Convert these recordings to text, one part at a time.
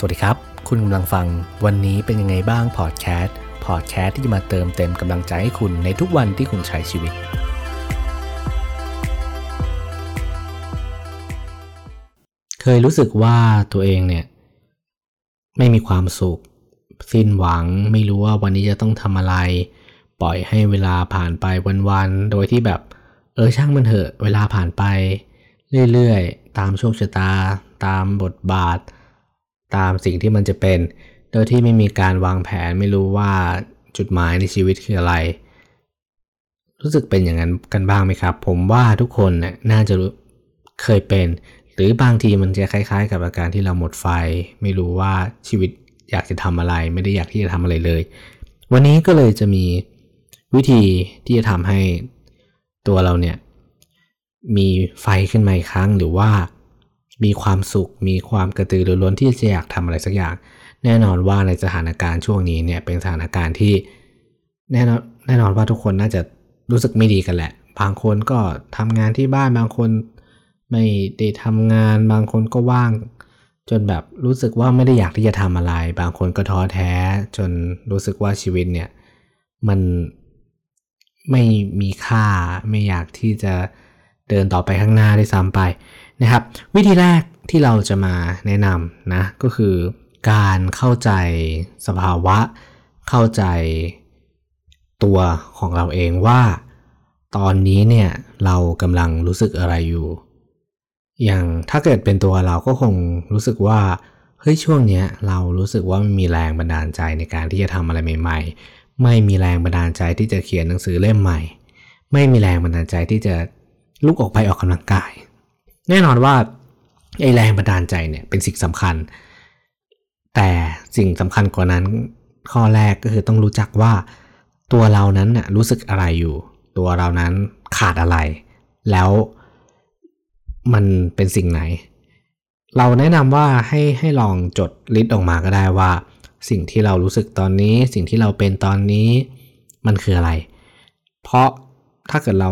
สวัสดีครับ คุณกำลังฟังวันนี้เป็นยังไงบ้างพอดแคสต์พอดแคสต์ที่จะมาเติมเต็มกำลังใจให้คุณในทุกวันที่คุณใช้ชีวิต เคยรู้สึกว่าตัวเองเนี่ย ไม่มีความสุข สิ้นหวังไม่รู้ว่าวันนี้จะต้องทำอะไร ปล่อยให้เวลาผ่านไปวันๆโดยที่แบบเออช่างมันเถอะเวลาผ่านไป เรื่อยๆ ตามโชคชะตา ตามบทบาท ตามสิ่งที่มันจะเป็น โดยที่ไม่มีการวางแผนไม่รู้ว่าจุดหมายในชีวิตคืออะไร รู้สึกเป็นอย่างนั้นกันบ้างไหมครับ ผมว่าทุกคนน่าจะเคยเป็น หรือบางทีมันจะคล้าย ๆ กับอาการที่เราหมดไฟ ไม่รู้ว่าชีวิตอยากจะทำอะไร ไม่ได้อยากที่จะทำอะไรเลย วันนี้ก็เลยจะมีวิธีที่จะทำให้ตัวเราเนี่ยมีไฟขึ้นมาอีกครั้งหรือว่า มีความสุข มีความกระตือรือร้นที่จะอยากทำอะไรสักอย่าง แน่นอนว่าในสถานการณ์ช่วงนี้เนี่ยเป็นสถานการณ์ที่แน่นอนแน่นอนว่าทุกคนน่าจะรู้สึกไม่ดีกันแหละ บางคนก็ทำงานที่บ้านบางคนไม่ได้ทำงานบางคนก็ว่าง จนแบบรู้สึกว่าไม่ได้อยากที่จะทำอะไร บางคนก็ท้อแท้ จนรู้สึกว่าชีวิตเนี่ย มันไม่มีค่าไม่อยากที่จะ เดินต่อไปข้างหน้าได้ซ้ำไปนะครับ วิธีแรกที่เราจะมาแนะนำนะก็คือการเข้าใจสภาวะ เข้าใจตัวของเราเองว่า ตอนนี้เนี่ยเรากำลังรู้สึกอะไรอยู่ อย่างถ้าเกิดเป็นตัวเราก็คงรู้สึกว่าเฮ้ยช่วงเนี้ยเรารู้สึกว่าไม่มีแรงบันดาลใจในการที่จะทำอะไรใหม่ ๆ ไม่มีแรงบันดาลใจที่จะเขียนหนังสือเล่มใหม่ ไม่มีแรงบันดาลใจที่จะ ลุกออกไปออกกำลังกาย แน่นอนว่าไอแรงบันดาลใจเนี่ยเป็นสิ่งสำคัญ แต่สิ่งสำคัญกว่านั้น ข้อแรกก็คือต้องรู้จักว่าตัวเรานั้นน่ะรู้สึกอะไรอยู่ ตัวเรานั้นขาดอะไร แล้วมันเป็นสิ่งไหน เราแนะนำว่าให้ให้ลองจดลิสต์ออกมาก็ได้ว่า สิ่งที่เรารู้สึกตอนนี้ สิ่งที่เราเป็นตอนนี้มันคืออะไร เพราะถ้าเกิดเรา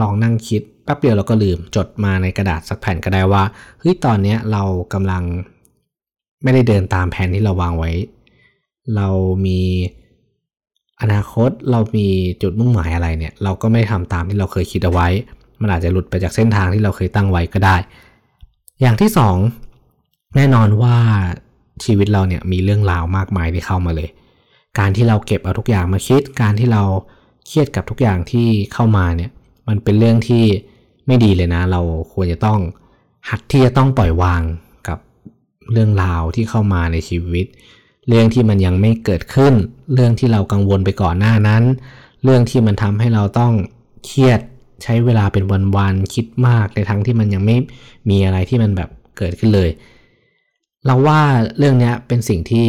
ลองนั่งคิด แป๊บเดียวเราก็ลืมจดมาในกระดาษสักแผ่นก็ได้ว่าเฮ้ยตอนนี้เรากำลังไม่ได้เดินตามแผนที่เราวางไว้ เรามีอนาคตเรามีจุดมุ่งหมายอะไรเนี่ย เราก็ไม่ทำตามที่เราเคยคิดเอาไว้ มันอาจจะหลุดไปจากเส้นทางที่เราเคยตั้งไว้ก็ได้ อย่างที่สองแน่นอนว่าชีวิตเราเนี่ยมีเรื่องราวมากมายที่เข้ามาเลย การที่เราเก็บเอาทุกอย่างมาคิด การที่เราเครียดกับทุกอย่างที่เข้ามาเนี่ย มันเป็นเรื่องที่ ไม่ดีเลยนะ เราควรจะต้องหัดที่จะต้องปล่อยวางกับเรื่องราวที่เข้ามาในชีวิต เรื่องที่มันยังไม่เกิดขึ้น เรื่องที่เรากังวลไปก่อนหน้านั้น เรื่องที่มันทำให้เราต้องเครียดใช้เวลาเป็นวันๆคิดมากในทั้งที่มันยังไม่มีอะไรที่มันแบบเกิดขึ้นเลย เราว่าเรื่องนี้เป็นสิ่งที่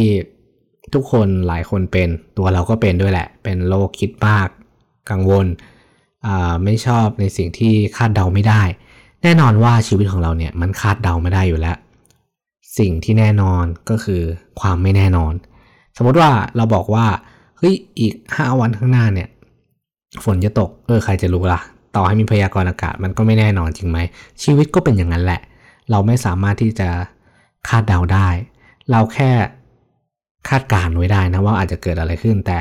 ทุกคนหลายคนเป็นตัวเราก็เป็นด้วยแหละ เป็นโรคคิดมาก กังวล ไม่ชอบในสิ่งที่คาดเดาไม่ได้ แน่นอนว่าชีวิตของเราเนี่ยมันคาดเดาไม่ได้อยู่แล้ว สิ่งที่แน่นอนก็คือความไม่แน่นอน สมมติว่าเราบอกว่าเฮ้ยอีก 5 วันข้างหน้าเนี่ยฝนจะตกเออใครจะรู้ละ่ะ ต่อให้มีพยากรณ์อากาศมันก็ไม่แน่นอนจริงไหม ชีวิตก็เป็นอย่างนั้นแหละ เราไม่สามารถที่จะคาดเดาได้ เราแค่คาดการไว้ได้นะว่าอาจจะเกิดอะไรขึ้นแต่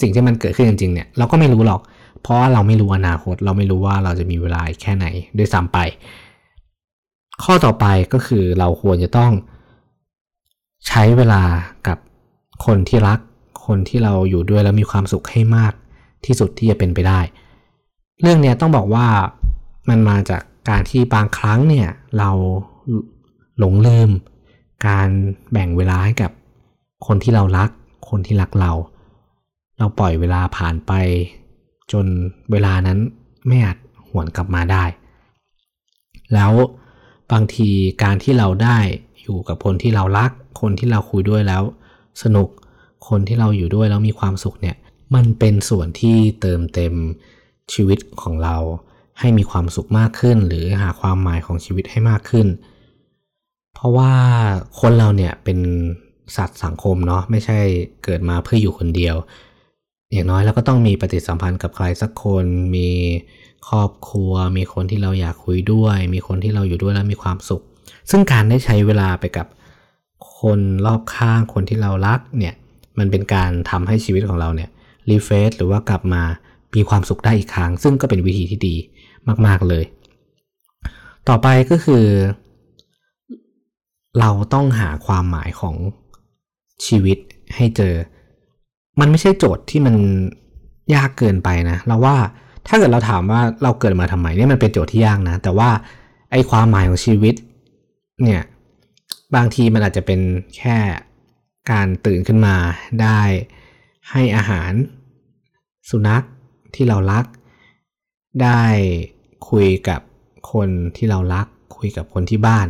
สิ่งที่มันเกิดขึ้นจริงๆเนี่ยเราก็ไม่รู้หรอก เพราะว่าเราไม่รู้อนาคต เราไม่รู้ว่าเราจะมีเวลาแค่ไหนด้วยซ้ำไป ข้อต่อไปก็คือเราควรจะต้อง ใช้เวลากับคนที่รัก คนที่เราอยู่ด้วยแล้วมีความสุขให้มากที่สุดที่จะเป็นไปได้ เรื่องนี้ต้องบอกว่ามันมาจากการที่บางครั้งเนี่ยเราหลงลืม การแบ่งเวลาให้กับคนที่เรารัก คนที่รักเรา เราปล่อยเวลาผ่านไป จนเวลานั้นไม่อาจหวนกลับมาได้ แล้วบางทีการที่เราได้อยู่กับคนที่เรารัก คนที่เราคุยด้วยแล้ว สนุกคนที่เราอยู่ด้วยแล้วมีความสุขเนี่ย มันเป็นส่วนที่เติมเต็มชีวิตของเราให้มีความสุขมากขึ้น หรือหาความหมายของชีวิตให้มากขึ้น เพราะว่าคนเราเนี่ยเป็นสัตว์สังคมเนาะไม่ใช่เกิดมาเพื่ออยู่คนเดียว อย่างน้อยเราก็ต้องมีปฏิสัมพันธ์กับใครสักคน มีครอบครัว มีคนที่เราอยากคุยด้วย มีคนที่เราอยู่ด้วยแล้วมีความสุข ซึ่งการได้ใช้เวลาไปกับคนรอบข้างคนที่เรารักเนี่ยมันเป็นการทำให้ชีวิตของเราเนี่ยรีเฟซหรือว่ากลับมามีความสุขได้อีกครั้ง ซึ่งก็เป็นวิธีที่ดีมาก ๆเลย ต่อไปก็คือ เราต้องหาความหมายของชีวิตให้เจอ มันไม่ใช่โจทย์ที่มันยากเกินไปนะเราว่าถ้าเกิดเราถามว่าเราเกิดมาทำไมเนี่ยมันเป็นโจทย์ที่ยากนะ แต่ว่าไอ้ความหมายของชีวิต เนี่ยบางทีมันอาจจะเป็นแค่การตื่นขึ้นมาได้ให้อาหาร สุนัขที่เรารัก ได้คุยกับคนที่เรารัก คุยกับคนที่บ้าน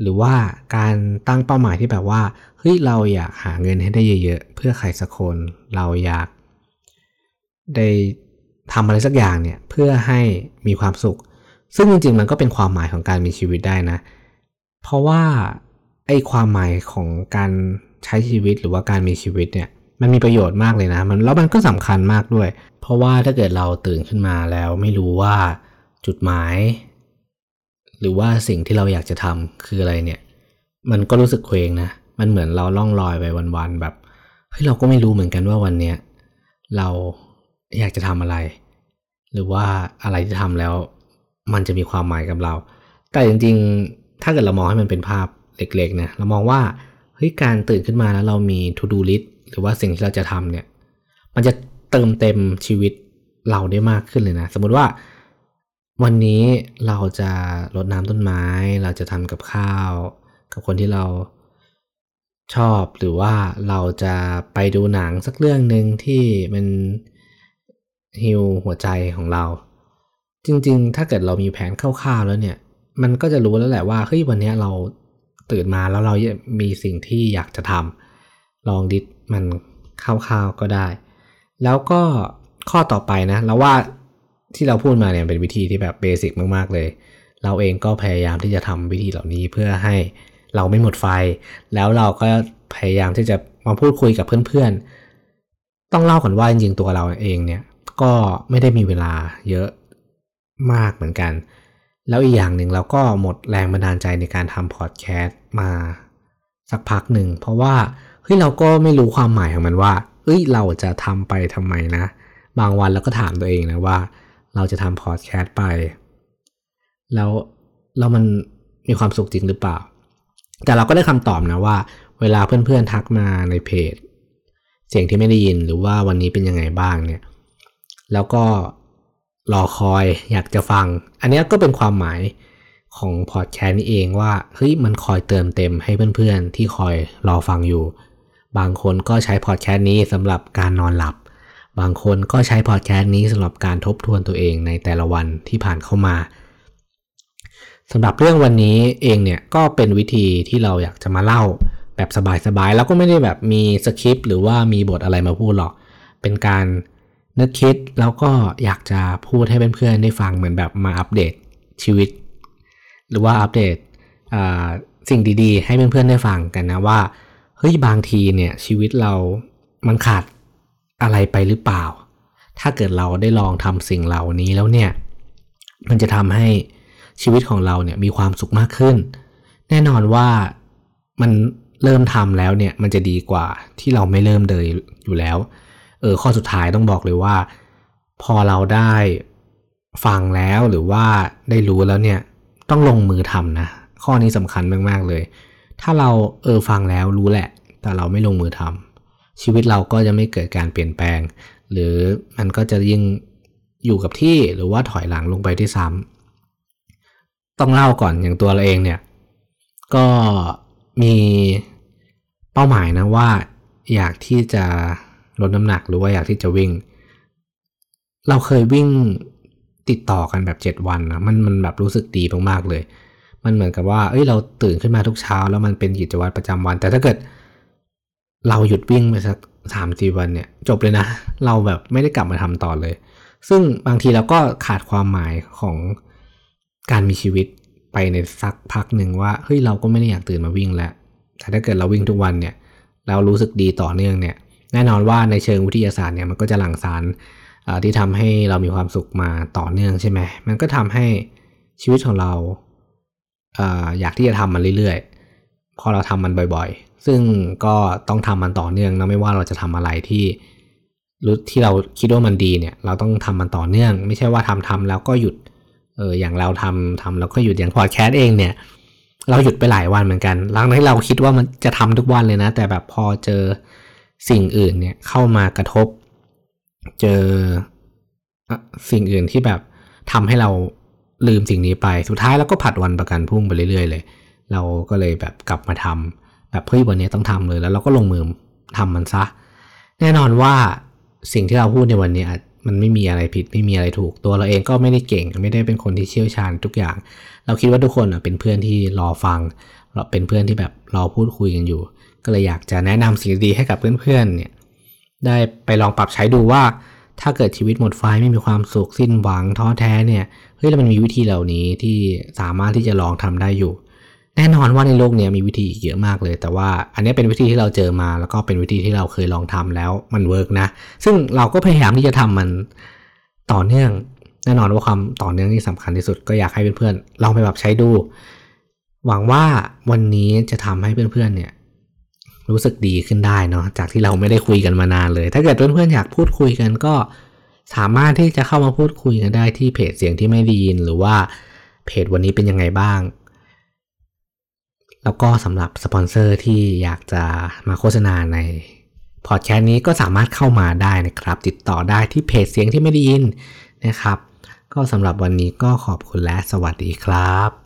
หรือว่าการตั้งเป้าหมายที่แบบว่า เฮ้ยเราอยากหาเงินให้ได้เยอะๆ เพื่อใครสักคนเราอยาก ได้ทำอะไรสักอย่างเนี่ยเพื่อให้มีความสุข ซึ่งจริงๆมันก็เป็นความหมายของการมีชีวิตได้นะ เพราะว่าไอ้ความหมายของการใช้ชีวิตหรือว่าการมีชีวิตเนี่ยมันมีประโยชน์มากเลยนะมันแล้วมันก็สำคัญมากด้วย เพราะว่าถ้าเกิดเราตื่นขึ้นมาแล้วไม่รู้ว่าจุดหมาย หรือว่าสิ่งที่เราอยากจะทำคืออะไรเนี่ย มันก็รู้สึกเคว้งนะ มันเหมือนเราล่องลอยไปวันๆแบบเฮ้ยเราก็ไม่รู้เหมือนกันว่าวันเนี้ยเราอยากจะทำอะไร หรือว่าอะไรที่ทำแล้ว มันจะมีความหมายกับเรา แต่จริงๆ ถ้าเกิดเรามองให้มันเป็นภาพเล็กๆนะเรามองว่าเฮ้ยการตื่นขึ้นมาแล้วเรามี to do list หรือว่าสิ่งที่เราจะทำเนี่ย มันจะเติมเต็มชีวิตเราได้มากขึ้นเลยนะ สมมุติว่าวันนี้เราจะรดน้ำต้นไม้ เราจะทำกับข้าว กับคนที่เรา ชอบหรือว่าเราจะไปดูหนังสักเรื่องหนึ่งที่มันฮิวหัวใจของเรา จริงๆ ถ้าเกิดเรามีแผนคร่าวๆแล้วเนี่ย มันก็จะรู้แล้วแหละว่าเฮ้ยวันนี้เราตื่นมาแล้วเรามีสิ่งที่อยากจะทำลองดิสมันคร่าวๆก็ได้ แล้วก็ข้อต่อไปนะเราว่าที่เราพูดมาเนี่ยเป็นวิธีที่แบบเบสิกมากๆเลย เราเองก็พยายามที่จะทำวิธีเหล่านี้เพื่อให้ เราไม่หมดไฟ แล้วเราก็พยายามที่จะมาพูดคุยกับเพื่อนๆ ต้องเล่าก่อนว่าจริงๆตัวเราเองเนี่ยก็ไม่ได้มีเวลาเยอะมากเหมือนกัน แล้วอีกอย่างหนึ่งเราก็หมดแรงบันดาลใจในการทำพอดแคสต์มาสักพักหนึ่ง เพราะว่าเฮ้ยเราก็ไม่รู้ความหมายของมันว่าเอ้ยเราจะทำไปทำไมนะ บางวันเราก็ถามตัวเองนะว่า เราจะทำพอดแคสต์ไป แล้วแล้วมันมีความสุขจริงหรือเปล่า แต่เราก็ได้คำตอบนะว่า เวลาเพื่อนๆทักมาในเพจ เสียงที่ไม่ได้ยินหรือว่าวันนี้เป็นยังไงบ้างเนี่ย แล้วก็รอคอยอยากจะฟัง อันนี้ก็เป็นความหมายของพอดแคสต์นี้เองว่าเฮ้ยมันคอยเติมเต็มให้เพื่อนๆ ที่คอยรอฟังอยู่ บางคนก็ใช้พอดแคสต์นี้สำหรับการนอนหลับ บางคนก็ใช้พอดแคสต์นี้สำหรับการทบทวนตัวเองในแต่ละวันที่ผ่านเข้ามา สำหรับเรื่องวันนี้เองเนี่ยก็เป็นวิธีที่เราอยากจะมาเล่าแบบสบายๆ แล้วก็ไม่ได้แบบมีสคริปต์หรือว่ามีบทอะไรมาพูดหรอก เป็นการนึกคิดแล้วก็อยากจะพูดให้เพื่อนๆได้ฟังเหมือนแบบมาอัปเดตชีวิต หรือว่าอัปเดตสิ่งดีๆ ให้เพื่อนๆได้ฟังกันนะว่าเฮ้ยบางทีเนี่ยชีวิตเรามันขาดอะไรไปหรือเปล่า ถ้าเกิดเราได้ลองทำสิ่งเหล่านี้แล้วเนี่ย มันจะทำให้ ชีวิตของเราเนี่ยมีความสุขมากขึ้น แน่นอนว่ามันเริ่มทำแล้วเนี่ยมันจะดีกว่าที่เราไม่เริ่มเลยอยู่แล้ว เออข้อสุดท้ายต้องบอกเลยว่า พอเราได้ฟังแล้วหรือว่าได้รู้แล้วเนี่ยต้องลงมือทำนะ ข้อนี้สำคัญมากๆเลย ถ้าเราเออฟังแล้วรู้แหละ แต่เราไม่ลงมือทำชีวิตเราก็จะไม่เกิดการเปลี่ยนแปลง หรือมันก็จะยิ่งอยู่กับที่หรือว่าถอยหลังลงไปที่ซ้ำ ต้องเล่าก่อนอย่างตัวเราเองเนี่ย ก็มีเป้าหมายนะว่าอยากที่จะลดน้ำหนักหรือว่าอยากที่จะวิ่ง เราเคยวิ่งติดต่อกันแบบเจ็ดวันนะมันมันแบบรู้สึกดีมากๆเลย มันเหมือนกับว่า เอ้ยเราตื่นขึ้นมาทุกเช้า แล้วมันเป็นกิจวัตรประจำวัน แต่ถ้าเกิด เราหยุดวิ่งไปสักสามสี่วันเนี่ย จบเลยนะ เราแบบไม่ได้กลับมาทำต่อเลย ซึ่งบางทีเราก็ขาดความหมายของ การมีชีวิตไปในสักพักหนึ่งว่าเฮ้ยเราก็ไม่ได้อยากตื่นมาวิ่งแล้วแต่ถ้าเกิดเราวิ่งทุกวันเนี่ยเรารู้สึกดีต่อเนื่องเนี่ยแน่นอนว่าในเชิงวิทยาศาสตร์เนี่ยมันก็จะหลั่งสารที่ทำให้เรามีความสุขมาต่อเนื่องใช่ไหมมันก็ทำให้ชีวิตของเราอยากที่จะทำมันเรื่อยๆ พอเราทำมันบ่อยๆ ซึ่งก็ต้องทำมันต่อเนื่องนะไม่ว่าเราจะทำอะไรที่รู้ที่เราคิดว่ามันดีเนี่ย เราต้องทำมันต่อเนื่อง ไม่ใช่ว่าทำทำแล้วก็หยุด เอออย่างเราทำทำแล้วก็หยุดอย่างพอดแคสต์เองเนี่ย เราหยุดไปหลายวันเหมือนกันหลังที่เราคิดว่ามันจะทำทุกวันเลยนะ แต่แบบพอเจอสิ่งอื่นเนี่ยเข้ามากระทบ เจอสิ่งอื่นที่แบบทำให้เราลืมสิ่งนี้ไปสุดท้ายเราก็ผัดวันประกันพุ่งไปเรื่อยๆเลย เราก็เลยแบบกลับมาทำแบบเฮ้ยวันนี้ต้องทำเลยแล้วเราก็ลงมือทำมันซะ แน่นอนว่าสิ่งที่เราพูดในวันนี้ มันไม่มีอะไรผิดไม่มีอะไรถูก ตัวเราเองก็ไม่ได้เก่ง ไม่ได้เป็นคนที่เชี่ยวชาญทุกอย่าง เราคิดว่าทุกคนเป็นเพื่อนที่รอฟังเราเป็นเพื่อนที่แบบรอพูดคุยกันอยู่ ก็เลยอยากจะแนะนำสิ่งดีให้กับเพื่อนๆเนี่ยได้ไปลองปรับใช้ดูว่า ถ้าเกิดชีวิตหมดไฟไม่มีความสุขสิ้นหวังท้อแท้เนี่ยเฮ้ยแล้วมันมีวิธีเหล่านี้ที่สามารถที่จะลองทำได้อยู่ แน่นอนว่าในโลกนี้มีวิธีเยอะมากเลย แต่ว่าอันนี้เป็นวิธีที่เราเจอมา แล้วก็เป็นวิธีที่เราเคยลองทำแล้วมันเวิร์กนะ ซึ่งเราก็พยายามที่จะทำมันต่อเนื่อง แน่นอนว่าความต่อเนื่องที่สำคัญที่สุดก็อยากให้เพื่อนๆลองไปแบบใช้ดู หวังว่าวันนี้จะทำให้เพื่อนๆเนี่ยรู้สึกดีขึ้นได้เนาะจากที่เราไม่ได้คุยกันมานานเลย ถ้าเกิดเพื่อนๆอยากพูดคุยกันก็สามารถที่จะเข้ามาพูดคุยกันได้ที่เพจเสียงที่ไม่ไดียิน หรือว่าเพจวันนี้เป็นยังไงบ้าง แล้วก็สำหรับสปอนเซอร์ที่อยากจะมาโฆษณาในพอดแคสต์นี้ก็สามารถเข้ามาได้นะครับ ติดต่อได้ที่เพจเสียงที่ไม่ได้ยินนะครับ ก็สำหรับวันนี้ก็ขอบคุณและสวัสดีครับ